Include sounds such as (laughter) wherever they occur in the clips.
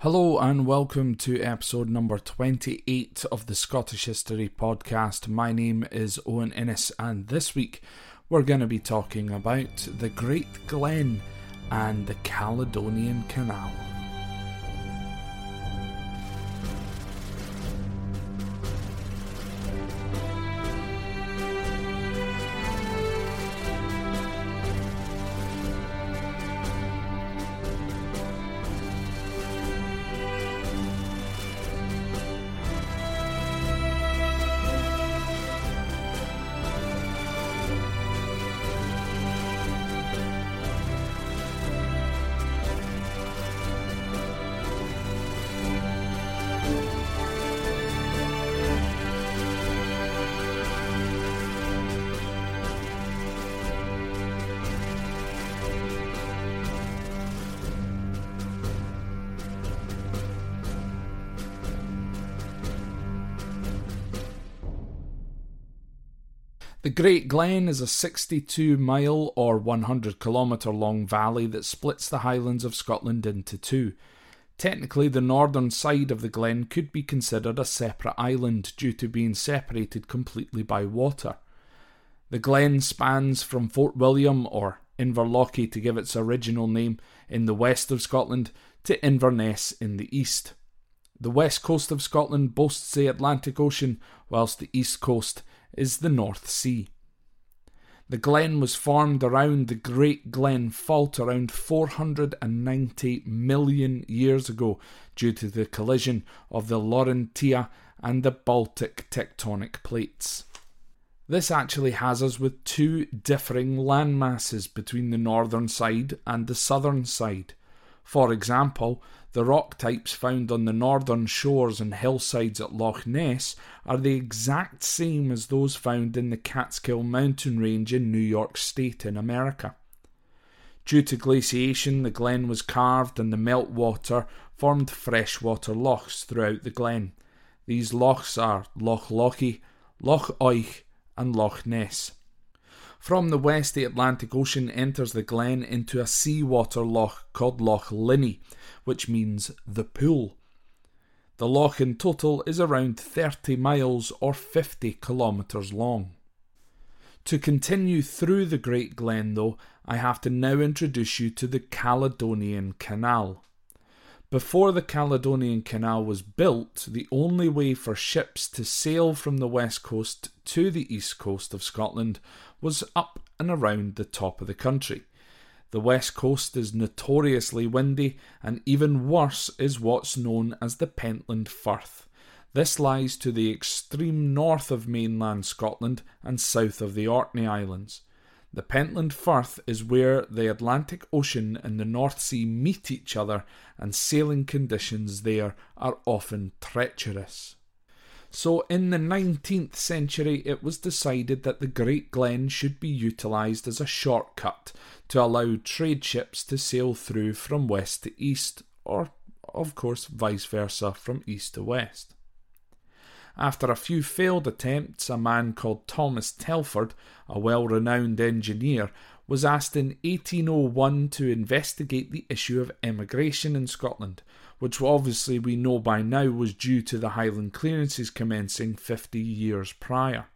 Hello and welcome to episode number 28 of the Scottish History Podcast. My name is Owen Innes, and this week we're going to be talking about the Great Glen and the Caledonian Canal. The Great Glen is a 62 mile or 100 kilometre long valley that splits the Highlands of Scotland into two. Technically, the northern side of the glen could be considered a separate island due to being separated completely by water. The glen spans from Fort William, or Inverlochy to give its original name, in the west of Scotland to Inverness in the east. The west coast of Scotland boasts the Atlantic Ocean, whilst the east coast is the North Sea. The glen was formed around the Great Glen Fault around 490 million years ago due to the collision of the Laurentia and the Baltic tectonic plates. This actually has us with two differing land masses between the northern side and the southern side. For example, the rock types found on the northern shores and hillsides at Loch Ness are the exact same as those found in the Catskill mountain range in New York State in America. Due to glaciation, the glen was carved and the meltwater formed freshwater lochs throughout the glen. These lochs are Loch Lochy, Loch Oich, and Loch Ness. From the west, the Atlantic Ocean enters the glen into a seawater loch called Loch Linnhe, which means the pool. The loch in total is around 30 miles or 50 kilometres long. To continue through the Great Glen, though, I have to now introduce you to the Caledonian Canal. Before the Caledonian Canal was built, the only way for ships to sail from the west coast to the east coast of Scotland was up and around the top of the country. The west coast is notoriously windy, and even worse is what's known as the Pentland Firth. This lies to the extreme north of mainland Scotland and south of the Orkney Islands. The Pentland Firth is where the Atlantic Ocean and the North Sea meet each other, and sailing conditions there are often treacherous. So, in the 19th century, it was decided that the Great Glen should be utilised as a shortcut to allow trade ships to sail through from west to east, or, of course, vice versa from east to west. After a few failed attempts, a man called Thomas Telford, a well renowned engineer, was asked in 1801 to investigate the issue of emigration in Scotland, which obviously we know by now was due to the Highland clearances commencing 50 years prior.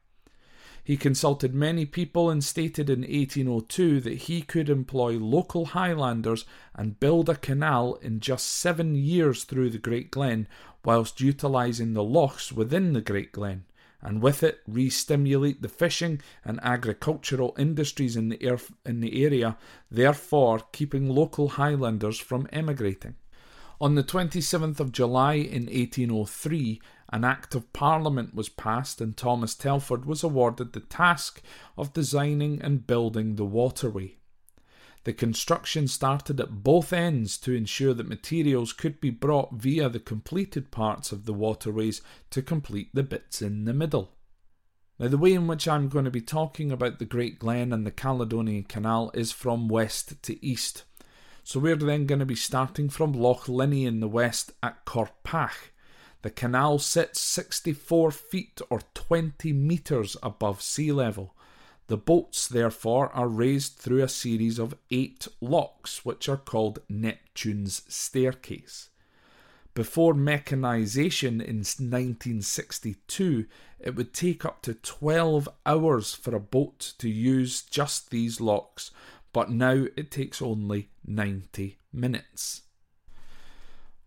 He consulted many people and stated in 1802 that he could employ local Highlanders and build a canal in just seven years through the Great Glen, whilst utilising the lochs within the Great Glen, and with it re stimulate the fishing and agricultural industries in the, in the area, therefore keeping local Highlanders from emigrating. On the 27th of July in 1803, an Act of Parliament was passed, and Thomas Telford was awarded the task of designing and building the waterway. The construction started at both ends to ensure that materials could be brought via the completed parts of the waterways to complete the bits in the middle. Now, the way in which I'm going to be talking about the Great Glen and the Caledonian Canal is from west to east. So we're then going to be starting from Loch Linnhe in the west at Corpach. The canal sits 64 feet or 20 metres above sea level. The boats, therefore, are raised through a series of eight locks, which are called Neptune's Staircase. Before mechanisation in 1962, it would take up to 12 hours for a boat to use just these locks, but now it takes only 90 minutes.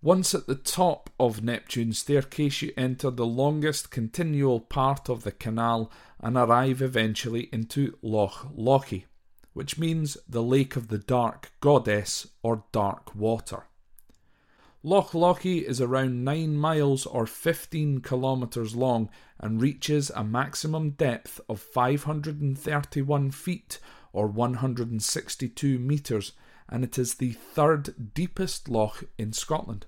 Once at the top of Neptune's staircase, you enter the longest continual part of the canal and arrive eventually into Loch Lochy, which means the Lake of the Dark Goddess or Dark Water. Loch Lochy is around 9 miles or 15 kilometres long and reaches a maximum depth of 531 feet or 162 metres, and it is the third deepest loch in Scotland.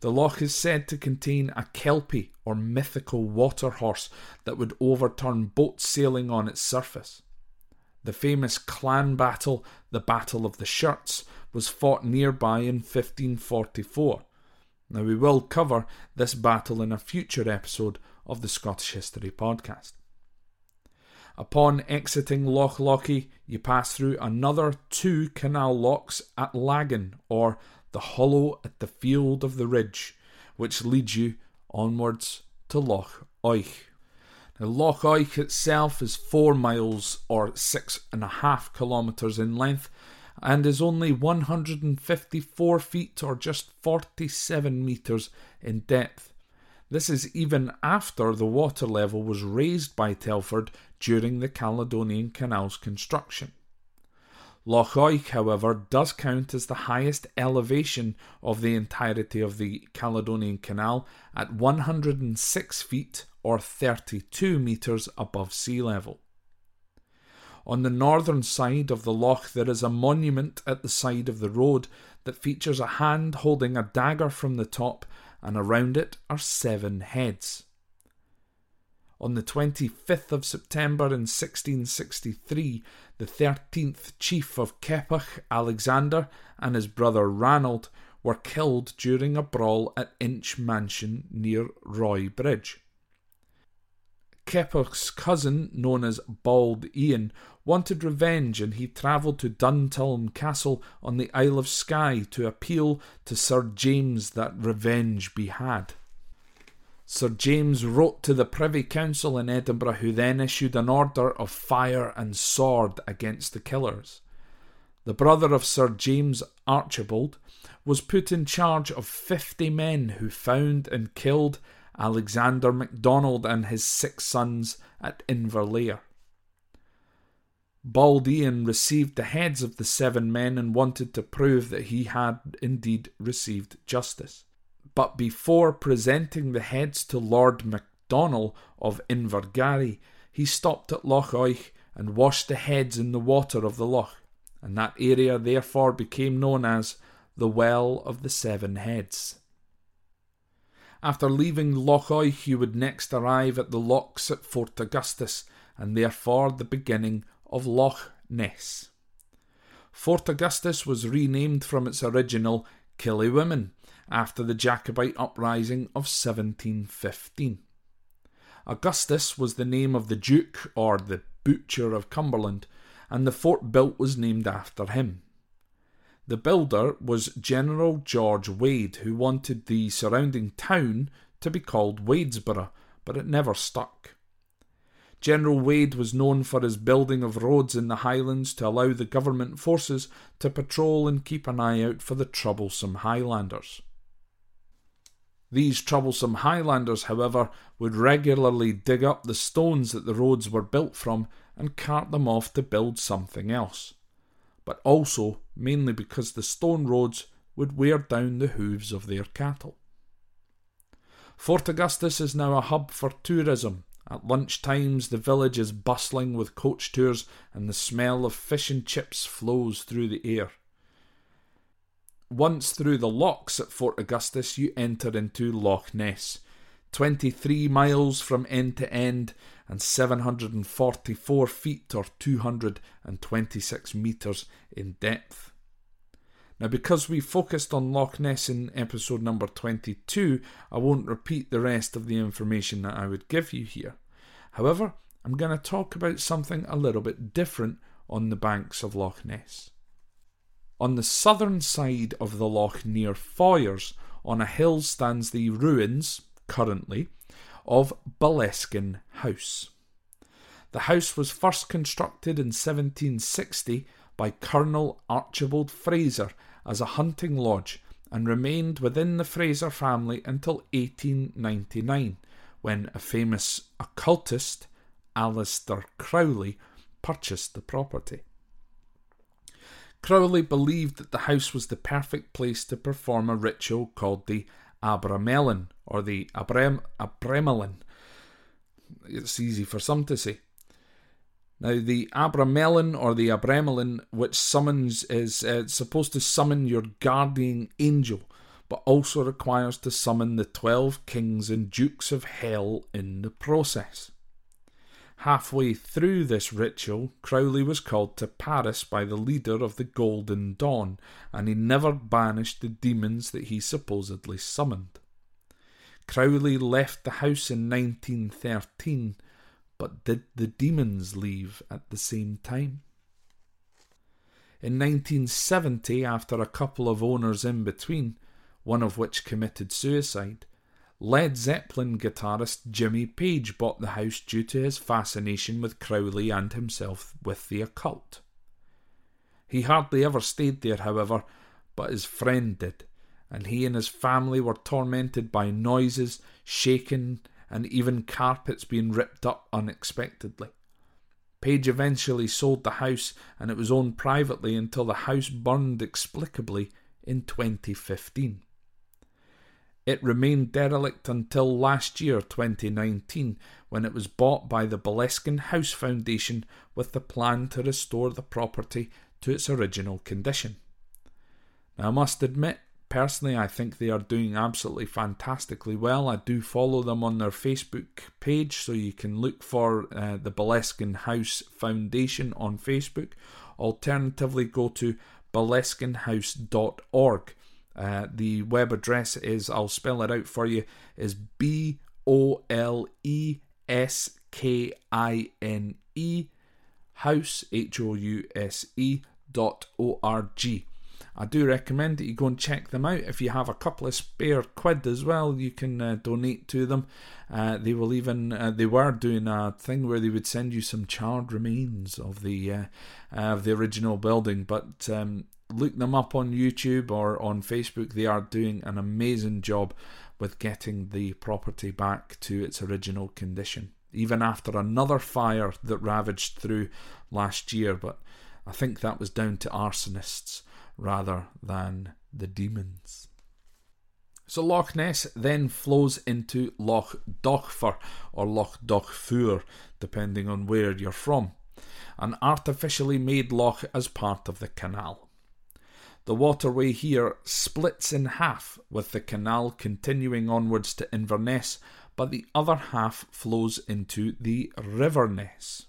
The loch is said to contain a kelpie or mythical water horse that would overturn boats sailing on its surface. The famous clan battle, the Battle of the Shirts, was fought nearby in 1544. Now, we will cover this battle in a future episode of the Scottish History podcast. Upon exiting Loch Lochy, you pass through another two canal locks at Laggan, or the hollow at the field of the ridge, which leads you onwards to Loch Oich. Now, Loch Oich itself is four miles or six and a half kilometres in length and is only 154 feet or just 47 metres in depth. This is even after the water level was raised by Telford during the Caledonian Canal's construction. Loch Oich, however, does count as the highest elevation of the entirety of the Caledonian Canal at 106 feet or 32 metres above sea level. On the northern side of the loch, there is a monument at the side of the road that features a hand holding a dagger from the top, and around it are seven heads. On the 25th of September in 1663, the 13th chief of Keppoch, Alexander, and his brother Ranald were killed during a brawl at Inch Mansion near Roy Bridge. Keppoch's cousin, known as Bald Ian, wanted revenge and he travelled to Duntulm Castle on the Isle of Skye to appeal to Sir James that revenge be had. Sir James wrote to the Privy Council in Edinburgh, who then issued an order of fire and sword against the killers. The brother of Sir James Archibald was put in charge of fifty men who found and killed Alexander MacDonald and his six sons at Inverlair. Bald Ian received the heads of the seven men and wanted to prove that he had indeed received justice. But before presenting the heads to Lord MacDonald of Invergarry, he stopped at Loch Oich and washed the heads in the water of the loch, and that area therefore became known as the Well of the Seven Heads. After leaving Loch Oich, he would next arrive at the locks at Fort Augustus, and therefore the beginning of Loch Ness. Fort Augustus was renamed from its original Kilchuimen after the Jacobite uprising of 1715. Augustus was the name of the Duke or the Butcher of Cumberland, and the fort built was named after him. The builder was General George Wade, who wanted the surrounding town to be called Wadesborough, but it never stuck. General Wade was known for his building of roads in the Highlands to allow the government forces to patrol and keep an eye out for the troublesome Highlanders. These troublesome Highlanders, however, would regularly dig up the stones that the roads were built from and cart them off to build something else but also mainly because the stone roads would wear down the hooves of their cattle. Fort Augustus is now a hub for tourism, At lunch times, the village is bustling with coach tours, and the smell of fish and chips flows through the air. Once through the locks at Fort Augustus, you enter into Loch Ness. 23 miles from end to end and 744 feet or 226 metres in depth. Now, because we focused on Loch Ness in episode number 22, I won't repeat the rest of the information that I would give you here. However, I'm going to talk about something a little bit different on the banks of Loch Ness. On the southern side of the loch near Foyers, on a hill stands the ruins, currently, of Boleskine House. The house was first constructed in 1760 by Colonel Archibald Fraser as a hunting lodge and remained within the Fraser family until 1899, when a famous occultist, Aleister Crowley, purchased the property. Crowley believed that the house was the perfect place to perform a ritual called the Abramelin, or the Abrem- Abramelin. It's easy for some to say. Now, the Abramelin or the Abramelin, which summons, is uh, supposed to summon your guardian angel, but also requires to summon the twelve kings and dukes of hell in the process. Halfway through this ritual, Crowley was called to Paris by the leader of the Golden Dawn, and he never banished the demons that he supposedly summoned. Crowley left the house in 1913 but did the demons leave at the same time? In 1970, after a couple of owners in between, one of which committed suicide, Led Zeppelin guitarist Jimmy Page bought the house due to his fascination with Crowley and himself with the occult. He hardly ever stayed there, however, but his friend did, and he and his family were tormented by noises, shaking, and even carpets being ripped up unexpectedly. Page eventually sold the house and it was owned privately until the house burned explicably in 2015. It remained derelict until last year, 2019, when it was bought by the Boleskine House Foundation with the plan to restore the property to its original condition. Now, I must admit, Personally, I think they are doing absolutely fantastically well. I do follow them on their Facebook page, so you can look for uh, the Boleskine House Foundation on Facebook. Alternatively, go to boleskinehouse.org. Uh, the web address is, I'll spell it out for you, is B O L E S K I N E house, H O U S E dot O R G. I do recommend that you go and check them out. If you have a couple of spare quid as well, you can uh, donate to them. Uh, they will even uh, they were doing a thing where they would send you some charred remains of the uh, of the original building. But um, look them up on YouTube or on Facebook. They are doing an amazing job with getting the property back to its original condition, even after another fire that ravaged through last year. But I think that was down to arsonists rather than the demons. So Loch Ness then flows into Loch Dochfour or Loch Dochfour, depending on where you're from, an artificially made loch as part of the canal. The waterway here splits in half, with the canal continuing onwards to Inverness, but the other half flows into the River Ness.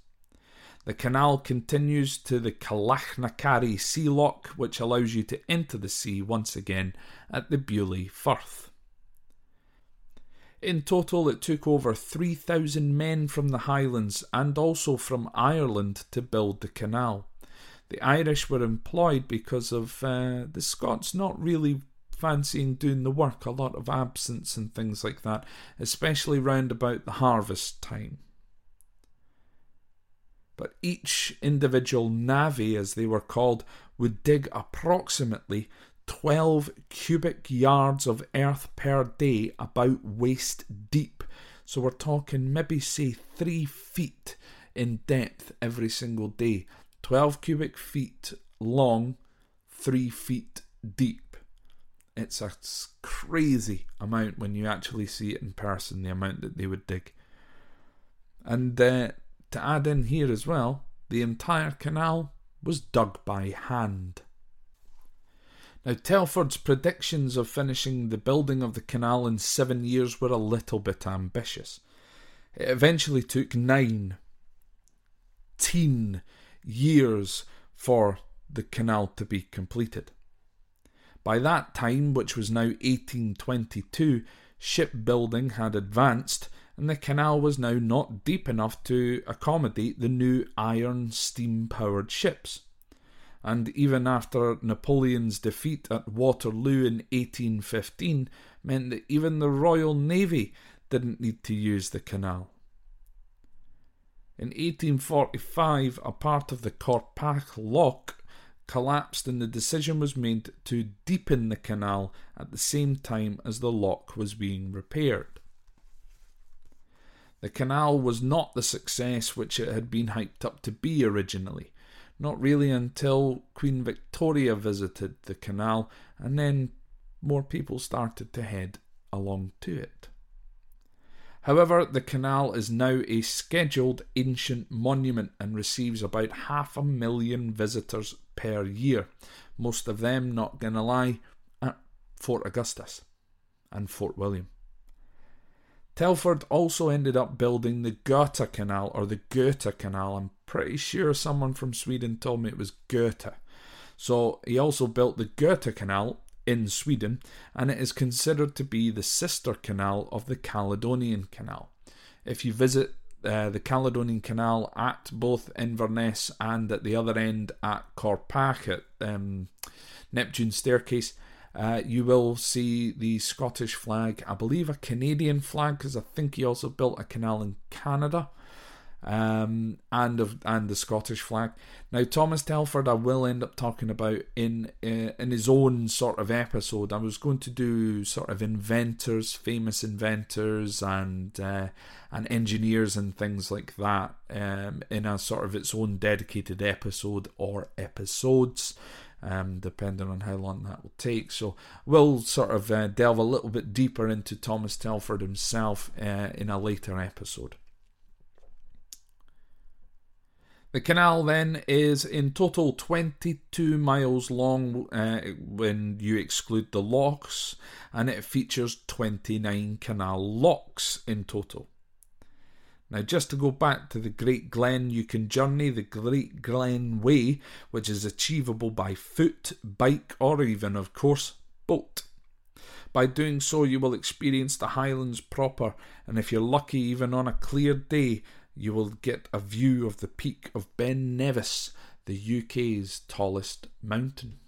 The canal continues to the Clachnaharry Sea Lock, which allows you to enter the sea once again at the Beauly Firth. In total, it took over 3,000 men from the Highlands and also from Ireland to build the canal. The Irish were employed because of uh, the Scots not really fancying doing the work, a lot of absence and things like that, especially round about the harvest time but each individual navvy, as they were called, would dig approximately 12 cubic yards of earth per day, about waist deep. So we're talking maybe, say, three feet in depth every single day. 12 cubic feet long, three feet deep. It's a crazy amount when you actually see it in person, the amount that they would dig. And uh, to add in here as well, the entire canal was dug by hand. Now, Telford's predictions of finishing the building of the canal in seven years were a little bit ambitious. It eventually took nine, teen years for the canal to be completed. By that time, which was now 1822, shipbuilding had advanced and the canal was now not deep enough to accommodate the new iron steam powered ships. And even after Napoleon's defeat at Waterloo in 1815 meant that even the Royal Navy didn't need to use the canal. In 1845, a part of the Corpach Lock collapsed, and the decision was made to deepen the canal at the same time as the lock was being repaired. The canal was not the success which it had been hyped up to be originally, not really until Queen Victoria visited the canal, and then more people started to head along to it. However, the canal is now a scheduled ancient monument and receives about half a million visitors per year, most of them, not gonna lie, at Fort Augustus and Fort William. Telford also ended up building the Göta Canal or the Goethe Canal. I'm pretty sure someone from Sweden told me it was Goethe. So he also built the Goethe Canal in Sweden, and it is considered to be the sister canal of the Caledonian Canal. If you visit uh, the Caledonian Canal at both Inverness and at the other end at Corpach at um, Neptune Staircase, uh, you will see the Scottish flag, I believe a Canadian flag, because I think he also built a canal in Canada, um, and of and the Scottish flag. Now Thomas Telford, I will end up talking about in uh, in his own sort of episode. I was going to do sort of inventors, famous inventors, and uh, and engineers and things like that um, in a sort of its own dedicated episode or episodes um, depending on how long that will take. So we'll sort of uh, delve a little bit deeper into Thomas Telford himself uh, in a later episode. The canal then is in total 22 miles long uh, when you exclude the locks, and it features 29 canal locks in total. Now, just to go back to the Great Glen, you can journey the Great Glen Way, which is achievable by foot, bike, or even, of course, boat. By doing so, you will experience the Highlands proper, and if you're lucky, even on a clear day, you will get a view of the peak of Ben Nevis, the UK's tallest mountain.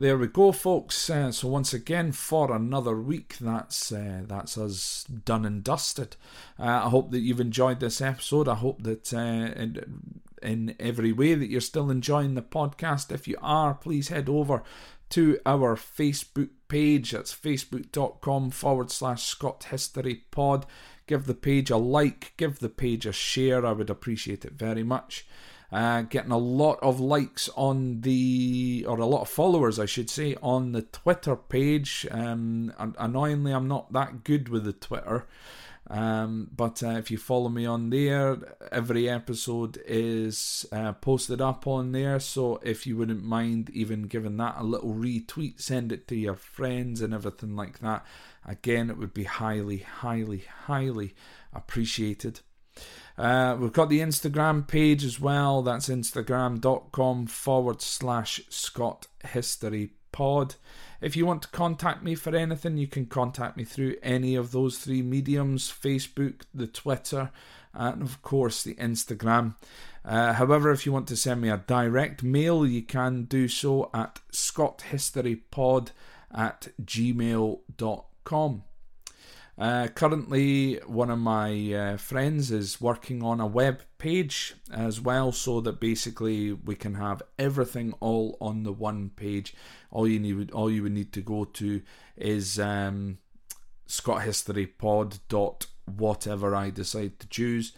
There we go, folks. Uh, so once again, for another week, that's uh, that's us done and dusted. Uh, I hope that you've enjoyed this episode. I hope that uh, in, in every way that you're still enjoying the podcast. If you are, please head over to our Facebook page. That's facebook.com forward slash Scot History Pod. Give the page a like, give the page a share. I would appreciate it very much. Uh, getting a lot of likes on the, or a lot of followers, I should say, on the Twitter page. Um, annoyingly, I'm not that good with the Twitter. Um, but uh, if you follow me on there, every episode is uh, posted up on there. So if you wouldn't mind even giving that a little retweet, send it to your friends and everything like that. Again, it would be highly, highly, highly appreciated. Uh, we've got the Instagram page as well. That's instagram.com forward slash Scot History Pod. If you want to contact me for anything, you can contact me through any of those three mediums Facebook, the Twitter, and of course the Instagram. Uh, however, if you want to send me a direct mail, you can do so at scothistorypod at gmail.com. Uh, currently, one of my uh, friends is working on a web page as well, so that basically we can have everything all on the one page. All you need, all you would need to go to is um, dot whatever I decide to choose.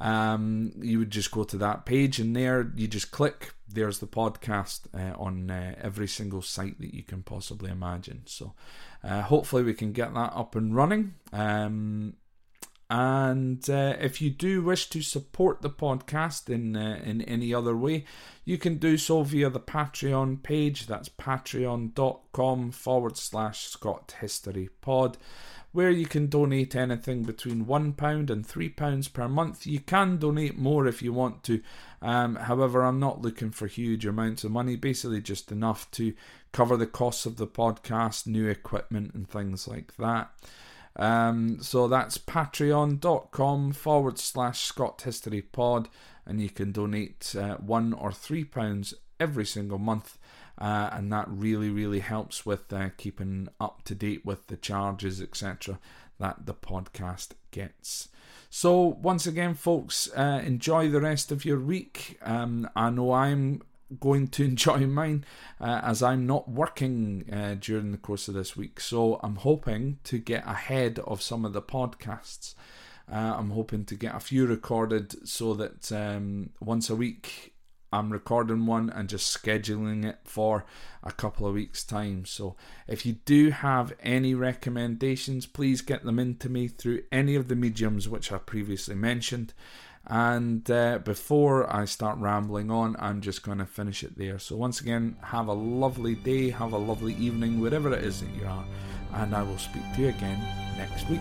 Um, you would just go to that page, and there you just click. There's the podcast uh, on uh, every single site that you can possibly imagine. So uh, hopefully, we can get that up and running. Um, And uh, if you do wish to support the podcast in uh, in any other way, you can do so via the Patreon page. That's patreon.com forward slash Scot History Pod, where you can donate anything between £1 and £3 per month. You can donate more if you want to. Um, however, I'm not looking for huge amounts of money, basically just enough to cover the costs of the podcast, new equipment, and things like that. Um, so that's patreon.com forward slash Scot History Pod, and you can donate uh, one or three pounds every single month. Uh, and that really, really helps with uh, keeping up to date with the charges, etc., that the podcast gets. So, once again, folks, uh, enjoy the rest of your week. Um, I know I'm going to (laughs) enjoy mine uh, as I'm not working uh, during the course of this week. So I'm hoping to get ahead of some of the podcasts. Uh, I'm hoping to get a few recorded so that um, once a week I'm recording one and just scheduling it for a couple of weeks' time. So if you do have any recommendations, please get them into me through any of the mediums which I previously mentioned. And uh, before I start rambling on, I'm just going to finish it there. So, once again, have a lovely day, have a lovely evening, wherever it is that you are, and I will speak to you again next week.